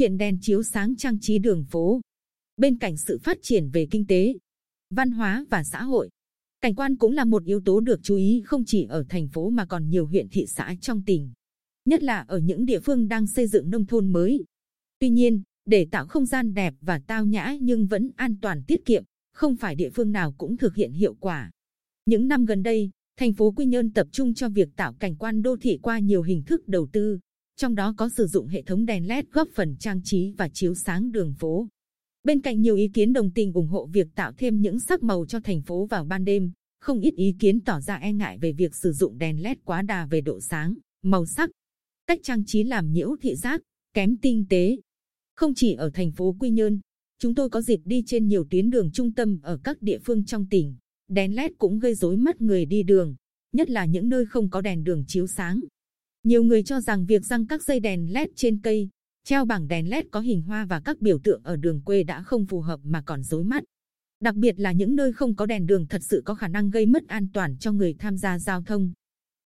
chuyện đèn chiếu sáng trang trí đường phố. Bên cạnh sự phát triển về kinh tế, văn hóa và xã hội, cảnh quan cũng là một yếu tố được chú ý không chỉ ở thành phố mà còn nhiều huyện thị xã trong tỉnh, nhất là ở những địa phương đang xây dựng nông thôn mới. Tuy nhiên, để tạo không gian đẹp và tao nhã nhưng vẫn an toàn tiết kiệm, không phải địa phương nào cũng thực hiện hiệu quả. Những năm gần đây, thành phố Quy Nhơn tập trung cho việc tạo cảnh quan đô thị qua nhiều hình thức đầu tư, trong đó có sử dụng hệ thống đèn LED góp phần trang trí và chiếu sáng đường phố. Bên cạnh nhiều ý kiến đồng tình ủng hộ việc tạo thêm những sắc màu cho thành phố vào ban đêm, không ít ý kiến tỏ ra e ngại về việc sử dụng đèn LED quá đà về độ sáng, màu sắc. Cách trang trí làm nhiễu thị giác, kém tinh tế. Không chỉ ở thành phố Quy Nhơn, chúng tôi có dịp đi trên nhiều tuyến đường trung tâm ở các địa phương trong tỉnh. Đèn LED cũng gây rối mắt người đi đường, nhất là những nơi không có đèn đường chiếu sáng. Nhiều người cho rằng việc răng các dây đèn LED trên cây, treo bảng đèn LED có hình hoa và các biểu tượng ở đường quê đã không phù hợp mà còn rối mắt. Đặc biệt là những nơi không có đèn đường thật sự có khả năng gây mất an toàn cho người tham gia giao thông.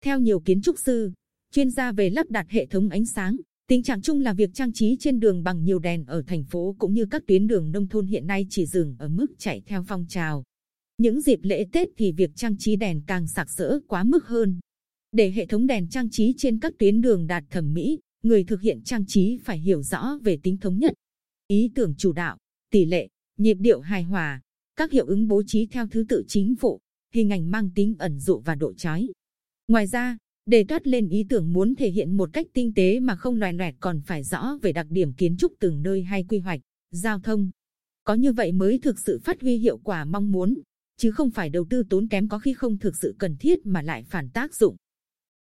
Theo nhiều kiến trúc sư, chuyên gia về lắp đặt hệ thống ánh sáng, tình trạng chung là việc trang trí trên đường bằng nhiều đèn ở thành phố cũng như các tuyến đường nông thôn hiện nay chỉ dừng ở mức chạy theo phong trào. Những dịp lễ Tết thì việc trang trí đèn càng sặc sỡ quá mức hơn. Để hệ thống đèn trang trí trên các tuyến đường đạt thẩm mỹ, người thực hiện trang trí phải hiểu rõ về tính thống nhất, ý tưởng chủ đạo, tỷ lệ, nhịp điệu hài hòa, các hiệu ứng bố trí theo thứ tự chính phụ, hình ảnh mang tính ẩn dụ và độ chói. Ngoài ra, để toát lên ý tưởng muốn thể hiện một cách tinh tế mà không loè loẹt còn phải rõ về đặc điểm kiến trúc từng nơi hay quy hoạch, giao thông. Có như vậy mới thực sự phát huy hiệu quả mong muốn, chứ không phải đầu tư tốn kém có khi không thực sự cần thiết mà lại phản tác dụng.